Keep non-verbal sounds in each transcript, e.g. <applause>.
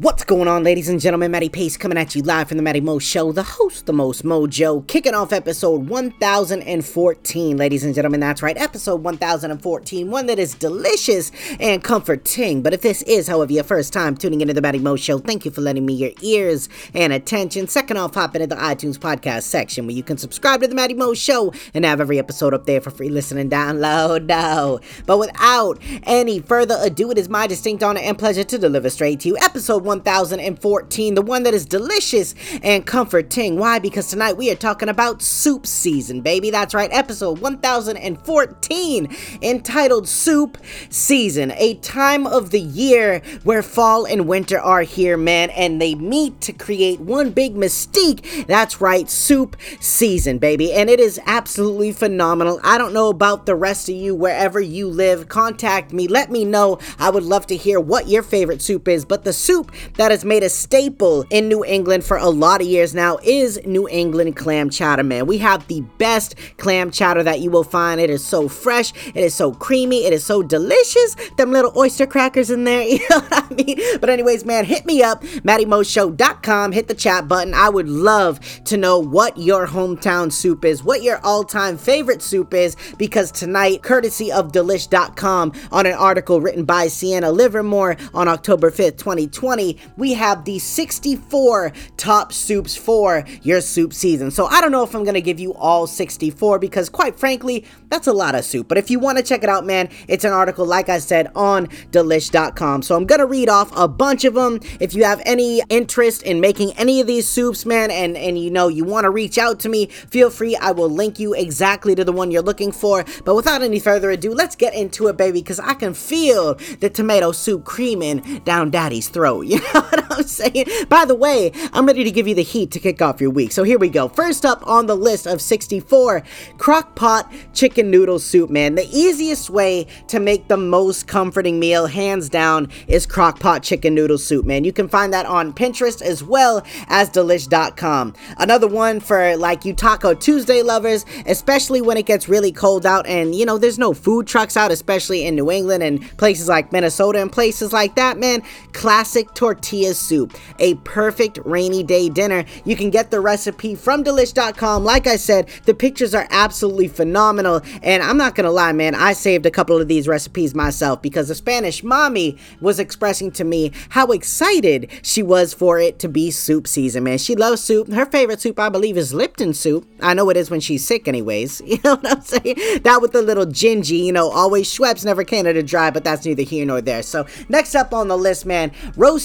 What's going on, ladies and gentlemen? Matty Pace coming at you live from the Matty Mo Show, the host, the most mojo, kicking off episode 1014, ladies and gentlemen. That's right, episode 1014, one that is delicious and comforting. But if this is, however, your first time tuning into the Matty Mo Show, thank you for lending me your ears and attention. Second off, hop into the iTunes podcast section where you can subscribe to the Matty Mo Show and have every episode up there for free listening download. No. But without any further ado, it is my distinct honor and pleasure to deliver straight to you episode 1014, the one that is delicious and comforting. Why? Because tonight we are talking about soup season, baby. That's right, episode 1014, entitled Soup Season, a time of the year where fall and winter are here, man, and they meet to create one big mystique. That's right, soup season, baby, and it is absolutely phenomenal. I don't know about the rest of you, wherever you live, contact me, let me know. I would love to hear what your favorite soup is, but the soup that has made a staple in New England for a lot of years now is New England clam chowder, man. We have the best clam chowder that you will find. It is so fresh, it is so creamy, it is so delicious. Them little oyster crackers in there, <laughs> you know what I mean? But, anyways, man, hit me up, MattyMoShow.com, hit the chat button. I would love to know what your hometown soup is, what your all time favorite soup is, because tonight, courtesy of Delish.com, on an article written by Sienna Livermore on October 5th, 2020, we have the 64 top soups for your soup season. So I don't know if I'm gonna give you all 64 because, quite frankly, that's a lot of soup. But if you want to check it out, man, it's an article, like I said, on delish.com. So I'm gonna read off a bunch of them. If you have any interest in making any of these soups, man, and and you know you want to reach out to me, feel free. I will link you exactly to the one you're looking for. But without any further ado, let's get into it, baby, because I can feel the tomato soup creaming down Daddy's throat. <laughs> You know what I'm saying? By the way, I'm ready to give you the heat to kick off your week. So here we go. First up on the list of 64, crock pot chicken noodle soup, man. The easiest way to make the most comforting meal, hands down, is crock pot chicken noodle soup, man. You can find that on Pinterest as well as delish.com. Another one for like you Taco Tuesday lovers, especially when it gets really cold out and you know there's no food trucks out, especially in New England and places like Minnesota and places like that, man. Classic tortilla soup, a perfect rainy day dinner. You can get the recipe from delish.com. Like I said, the pictures are absolutely phenomenal, and I'm not gonna lie, man, I saved a couple of these recipes myself because the Spanish mommy was expressing to me how excited she was for it to be soup season, man. She loves soup. Her favorite soup, I believe, is Lipton soup. I know it is when she's sick, anyways. <laughs> You know what I'm saying? That with the little gingy, you know, always Schweppes never Canada dry, but that's neither here nor there. So, next up on the list, man,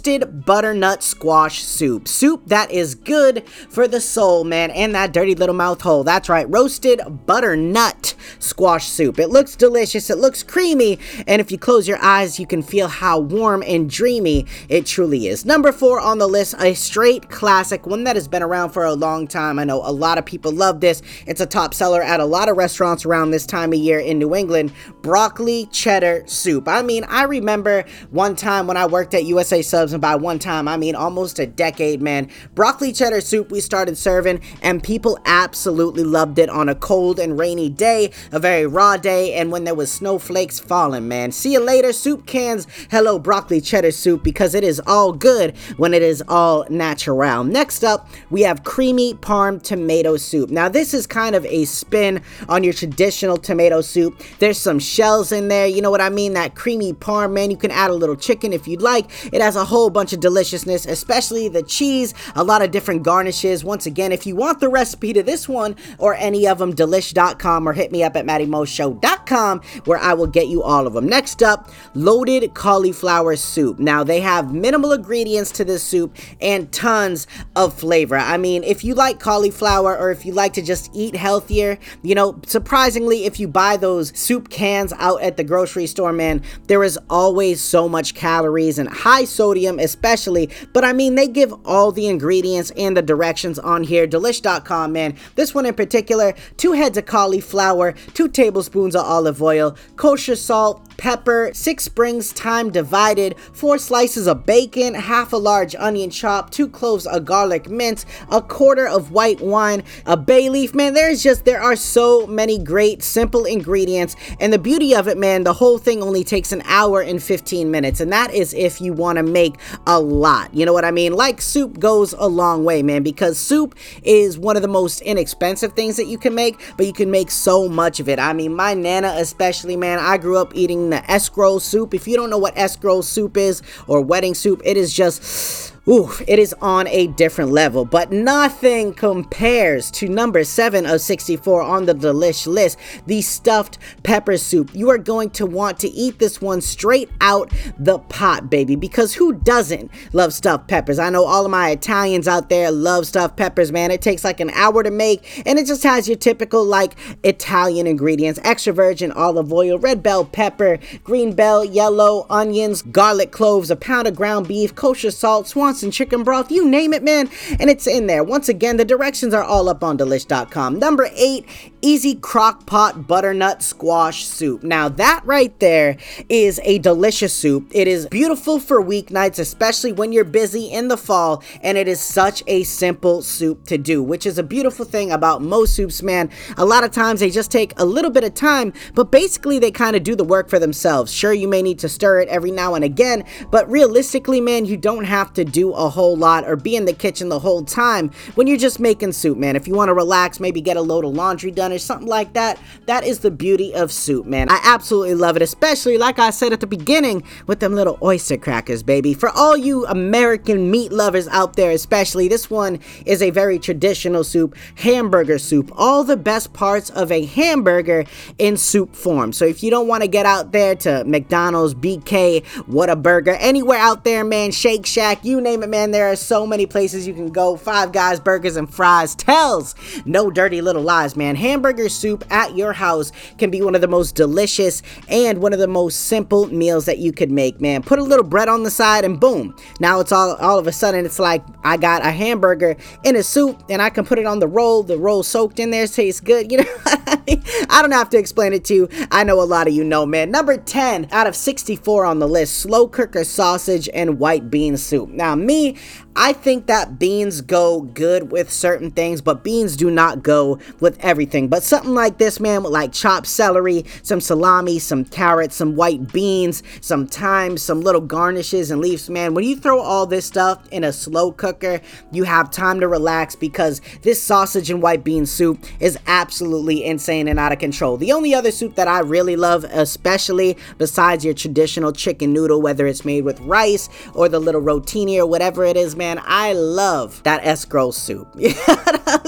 roasted butternut squash soup. Soup that is good for the soul, man, and that dirty little mouth hole. That's right, roasted butternut squash soup. It looks delicious, it looks creamy, and if you close your eyes, you can feel how warm and dreamy it truly is. Number four on the list, a straight classic, one that has been around for a long time. I know a lot of people love this. It's a top seller at a lot of restaurants around this time of year in New England. Broccoli cheddar soup. I mean, I remember one time when I worked at USA Subs, by one time, I mean almost a decade, man. Broccoli cheddar soup we started serving, and people absolutely loved it on a cold and rainy day, a very raw day, and when there was snowflakes falling, man. See you later, soup cans. Hello, broccoli cheddar soup, because it is all good when it is all natural. Next up, we have creamy parm tomato soup. Now, this is kind of a spin on your traditional tomato soup. There's some shells in there, you know what I mean? That creamy parm, man. You can add a little chicken if you'd like. It has a whole bunch of deliciousness, especially the cheese, a lot of different garnishes. Once again, if you want the recipe to this one or any of them, delish.com or hit me up at mattymoshow.com where I will get you all of them. Next up, loaded cauliflower soup. Now, they have minimal ingredients to this soup and tons of flavor. I mean, if you like cauliflower or if you like to just eat healthier, you know, surprisingly, if you buy those soup cans out at the grocery store, man, there is always so much calories and high sodium especially, but I mean, they give all the ingredients and the directions on here. Delish.com, man. This one in particular, two heads of cauliflower, two tablespoons of olive oil, kosher salt, pepper, six springs thyme divided, four slices of bacon, half a large onion chop, two cloves of garlic mince, a quarter of white wine, a bay leaf. Man, there's just, there are so many great simple ingredients. And the beauty of it, man, the whole thing only takes an hour and 15 minutes. And that is if you want to make a lot. You know what I mean? Like soup goes a long way, man, because soup is one of the most inexpensive things that you can make, but you can make so much of it. I mean, my Nana, especially, man, I grew up eating the escarole soup. If you don't know what escarole soup is or wedding soup, it is just Oof, it is on a different level, but nothing compares to number 7 of 64 on the delish list, the stuffed pepper soup. You are going to want to eat this one straight out the pot, baby, because who doesn't love stuffed peppers? I know all of my Italians out there love stuffed peppers, man. It takes like an hour to make, and it just has your typical like Italian ingredients, extra virgin olive oil, red bell pepper, green bell, yellow onions, garlic cloves, a pound of ground beef, kosher salt, swan Swanson chicken broth, you name it, man, and it's in there. Once again, the directions are all up on delish.com. Number eight, easy crock pot butternut squash soup. Now, that right there is a delicious soup. It is beautiful for weeknights, especially when you're busy in the fall, and it is such a simple soup to do, which is a beautiful thing about most soups, man. A lot of times they just take a little bit of time, but basically they kind of do the work for themselves. Sure, you may need to stir it every now and again, but realistically, man, you don't have to do do a whole lot or be in the kitchen the whole time when you're just making soup, man. If you want to relax, maybe get a load of laundry done or something like that, that is the beauty of soup, man. I absolutely love it, especially like I said at the beginning with them little oyster crackers, baby. For all you American meat lovers out there, especially, this one is a very traditional soup, hamburger soup. All the best parts of a hamburger in soup form. So if you don't want to get out there to McDonald's, BK, Whataburger, anywhere out there, man, Shake Shack, you name name it, man. There are so many places you can go. Five Guys, Burgers, and Fries tells no dirty little lies, man. Hamburger soup at your house can be one of the most delicious and one of the most simple meals that you could make, man. Put a little bread on the side and boom. Now it's all all of a sudden it's like I got a hamburger in a soup and I can put it on the roll. The roll soaked in there tastes good. <laughs> You know, I don't have to explain it to you. I know a lot of you know, man. Number 10 out of 64 on the list, slow cooker sausage and white bean soup. Now, me, I think that beans go good with certain things, but beans do not go with everything. But something like this, man, with like chopped celery, some salami, some carrots, some white beans, some thyme, some little garnishes and leaves, man. When you throw all this stuff in a slow cooker, you have time to relax because this sausage and white bean soup is absolutely insane and out of control. The only other soup that I really love, especially besides your traditional chicken noodle, whether it's made with rice or the little rotini or whatever it is, man, I love that escarole soup. <laughs> I'm?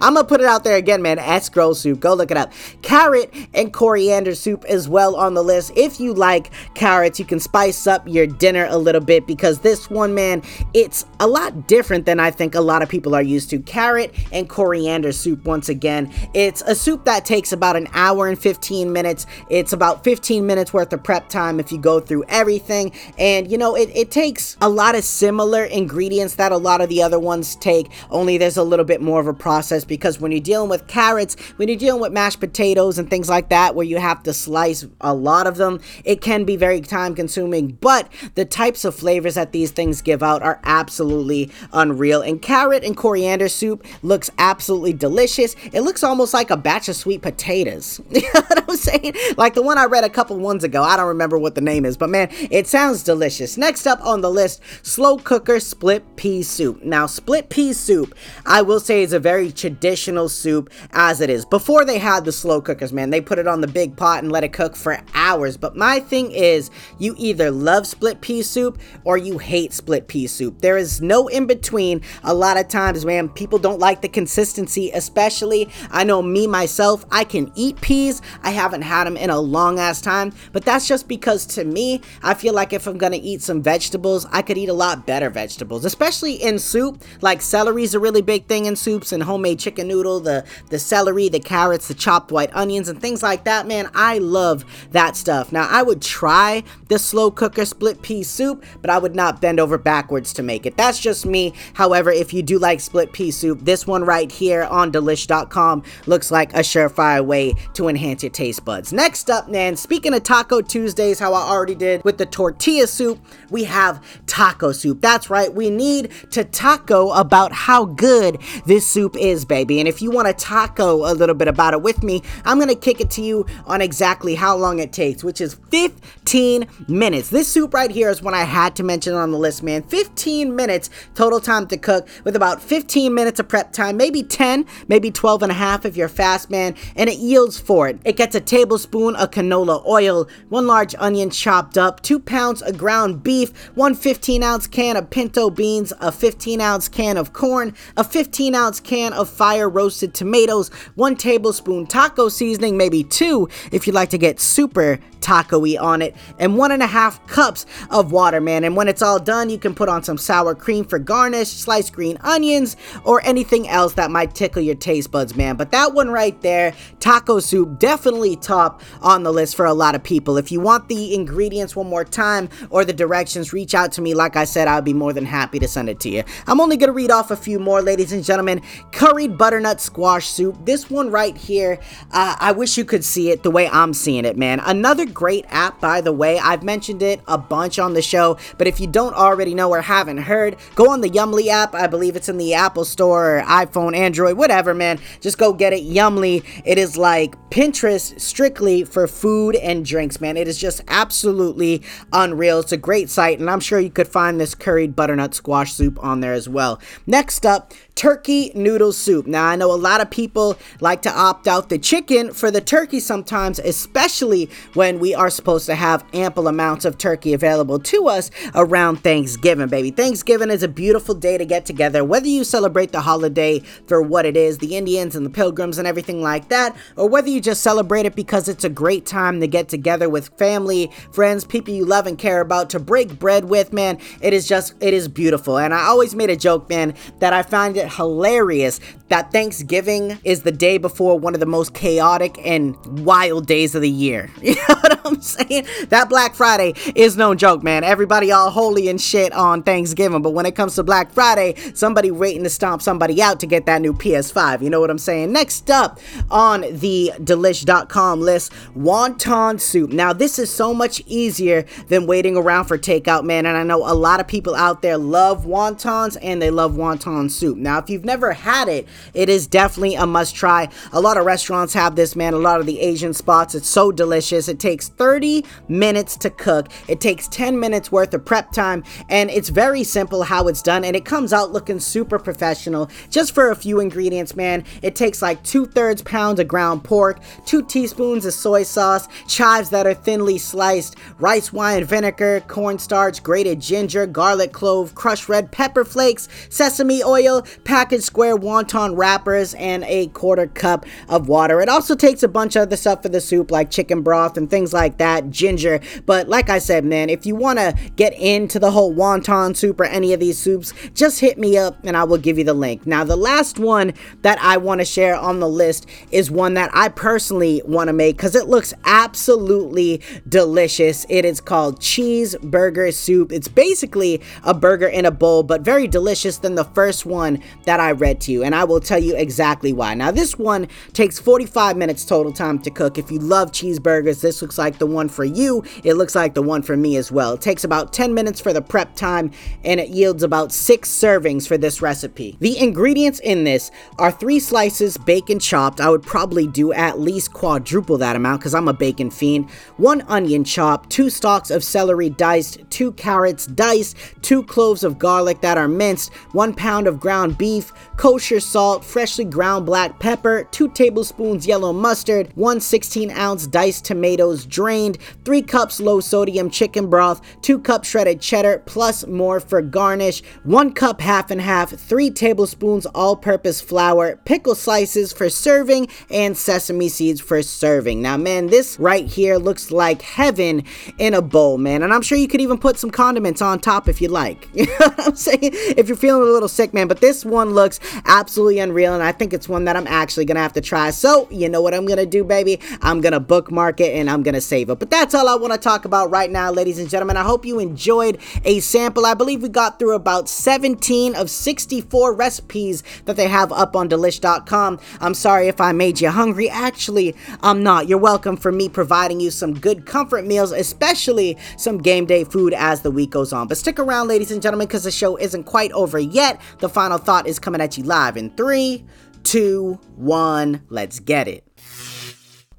I'm gonna put it out there again, man. Escarole soup. Go look it up. Carrot and coriander soup as well on the list. If you like carrots, you can spice up your dinner a little bit because this one, man, it's a lot different than I think a lot of people are used to. Carrot and coriander soup, once again. It's a soup that takes about an hour and 15 minutes. It's about 15 minutes worth of prep time if you go through everything. And you know, it, it takes a lot of similar ingredients that a lot of the other ones take, only there's a little bit more of a process because when you're dealing with carrots, when you're dealing with mashed potatoes and things like that, where you have to slice a lot of them, it can be very time consuming. But the types of flavors that these things give out are absolutely unreal. And carrot and coriander soup looks absolutely delicious. It looks almost like a batch of sweet potatoes. <laughs> you know what I'm saying? Like the one I read a couple ones ago. I don't remember what the name is, but man, it sounds delicious. Next up on the list, slow cooker split pea soup. Now, split pea soup, I will say, is a very traditional soup as it is. Before they had the slow cookers, man, they put it on the big pot and let it cook for hours. But my thing is, you either love split pea soup or you hate split pea soup. There is no in between. A lot of times, man, people don't like the consistency, especially. I know me myself, I can eat peas. I haven't had them in a long ass time, but that's just because to me, I feel like if I'm gonna eat some vegetables, I could eat a lot better vegetables vegetables, especially in soup. Like celery is a really big thing in soup soups and homemade chicken noodle, the, the celery, the carrots, the chopped white onions, and things like that, man, I love that stuff. Now, I would try the slow cooker split pea soup, but I would not bend over backwards to make it. That's just me. However, if you do like split pea soup, this one right here on delish.com looks like a surefire way to enhance your taste buds. Next up, man, speaking of Taco Tuesdays, how I already did with the tortilla soup, we have taco soup. That's right, we need to taco about how good this soup is, baby. And if you want to taco a little bit about it with me, I'm going to kick it to you on exactly how long it takes, which is 15 minutes. This soup right here is one I had to mention on the list, man. 15 minutes total time to cook with about 15 minutes of prep time, maybe 10, maybe 12 and a half if you're fast, man. And it yields for it. It gets a tablespoon of canola oil, one large onion chopped up, two pounds of ground beef, one 15 ounce can of pinto beans, a 15 ounce can of corn, a 15 ounce can of fire roasted tomatoes, one tablespoon taco seasoning, maybe two if you'd like to get super taco-y on it, and one and a half cups of water, man. And when it's all done, you can put on some sour cream for garnish, sliced green onions, or anything else that might tickle your taste buds, man. But that one right there, taco soup, definitely top on the list for a lot of people. If you want the ingredients one more time or the directions, reach out to me. Like I said, I'd be more than happy to send it to you. I'm only gonna read off a few more, ladies and gentlemen. Curried butternut squash soup. This one right here, uh, I wish you could see it the way I'm seeing it, man. Another great app, by the way. I've mentioned it a bunch on the show, but if you don't already know or haven't heard, go on the Yummly app. I believe it's in the Apple Store, iPhone, Android, whatever, man. Just go get it. Yummly. It is like Pinterest strictly for food and drinks, man. It is just absolutely unreal. It's a great site, and I'm sure you could find this curried butternut squash soup on there as well. Next up, turkey noodle soup. Now, I know a lot of people like to opt out the chicken for the turkey sometimes, especially when we are supposed to have ample amounts of turkey available to us around Thanksgiving, baby. Thanksgiving is a beautiful day to get together, whether you celebrate the holiday for what it is, the Indians and the pilgrims and everything like that, or whether you just celebrate it because it's a great time to get together with family, friends, people you love and care about, to break bread with, man. It is just, it is beautiful. And I always made a joke, man, that I find it hilarious that Thanksgiving is the day before one of the most chaotic and wild days of the year. <laughs> You know what <laughs> I'm saying? That Black Friday is no joke, man. Everybody all holy and shit on Thanksgiving, but when it comes to Black Friday, somebody waiting to stomp somebody out to get that new PS5. You know what I'm saying? Next up on the delish.com list, wonton soup. Now, this is so much easier than waiting around for takeout, man, and I know a lot of people out there love wontons and they love wonton soup. Now, if you've never had it, it is definitely a must try. A lot of restaurants have this, man. A lot of the Asian spots. It's so delicious. It takes 30 minutes to cook. It takes 10 minutes worth of prep time, and it's very simple how it's done, and it comes out looking super professional. Just for a few ingredients, man. It takes like two thirds pounds of ground pork, two teaspoons of soy sauce, chives that are thinly sliced, rice wine vinegar, cornstarch, grated ginger, garlic clove, crushed red pepper flakes, sesame oil, packaged square wonton wrappers, and a quarter cup of water. It also takes a bunch of other stuff for the soup, like chicken broth and things like that, ginger. But like I said, man, if you want to get into the whole wonton soup or any of these soups, just hit me up and I will give you the link. Now, the last one that I want to share on the list is one that I personally want to make because it looks absolutely delicious. It is called cheeseburger soup. It's basically a burger in a bowl, but very delicious than the first one that I read to you. And I will tell you exactly why. Now, this one takes 45 minutes total time to cook. If you love cheeseburgers, this looks like the one for you. It looks like the one for me as well. It takes about 10 minutes for the prep time and it yields about six servings for this recipe. The ingredients in this are three slices bacon chopped. I would probably do at least quadruple that amount because I'm a bacon fiend. One onion chopped, two stalks of celery diced, two carrots diced, two cloves of garlic that are minced, one pound of ground beef, kosher salt, freshly ground black pepper, two tablespoons yellow mustard, one 16 ounce diced tomatoes, drained, 3 cups low sodium chicken broth, 2 cups shredded cheddar, plus more for garnish, 1 cup half and half, 3 tablespoons all purpose flour, pickle slices for serving, and sesame seeds for serving. Now, man, this right here looks like heaven in a bowl, man. And I'm sure you could even put some condiments on top if you like. <laughs> You know what I'm saying? If you're feeling a little sick, man. But this one looks absolutely unreal, and I think it's one that I'm actually gonna have to try. So, you know what I'm gonna do, baby? I'm gonna bookmark it and I'm gonna save But that's all I wanna talk about right now, ladies and gentlemen. I hope you enjoyed a sample. I believe we got through about 17 of 64 recipes that they have up on delish.com. I'm sorry if I made you hungry. Actually, I'm not. You're welcome for me providing you some good comfort meals, especially some game day food as the week goes on. But stick around, ladies and gentlemen, because the show isn't quite over yet. The final thought is coming at you live in three, two, one. Let's get it.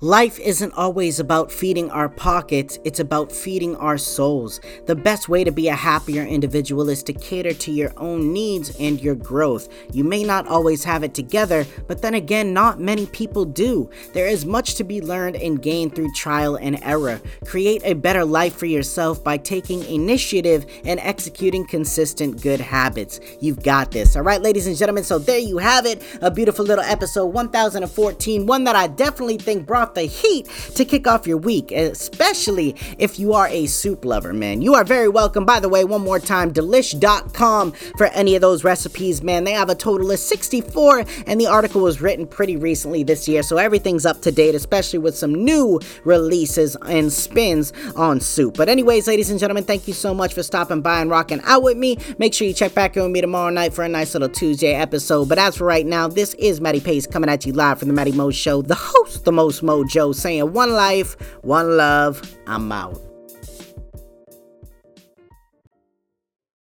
Life isn't always about feeding our pockets, it's about feeding our souls. The best way to be a happier individual is to cater to your own needs and your growth. You may not always have it together, but then again, not many people do. There is much to be learned and gained through trial and error. Create a better life for yourself by taking initiative and executing consistent good habits. You've got this. All right, ladies and gentlemen, so there you have it. A beautiful little episode 1014, one that I definitely think brought the heat to kick off your week, especially if you are a soup lover, man. You are very welcome. By the way, one more time, delish.com for any of those recipes, man. They have a total of 64, and the article was written pretty recently this year, so everything's up to date, especially with some new releases and spins on soup. But, anyways, ladies and gentlemen, thank you so much for stopping by and rocking out with me. Make sure you check back in with me tomorrow night for a nice little Tuesday episode. But as for right now, this is Matty Pace coming at you live from the Matty Mo Show, the host, the most Mo Joe saying one life, one love, I'm out.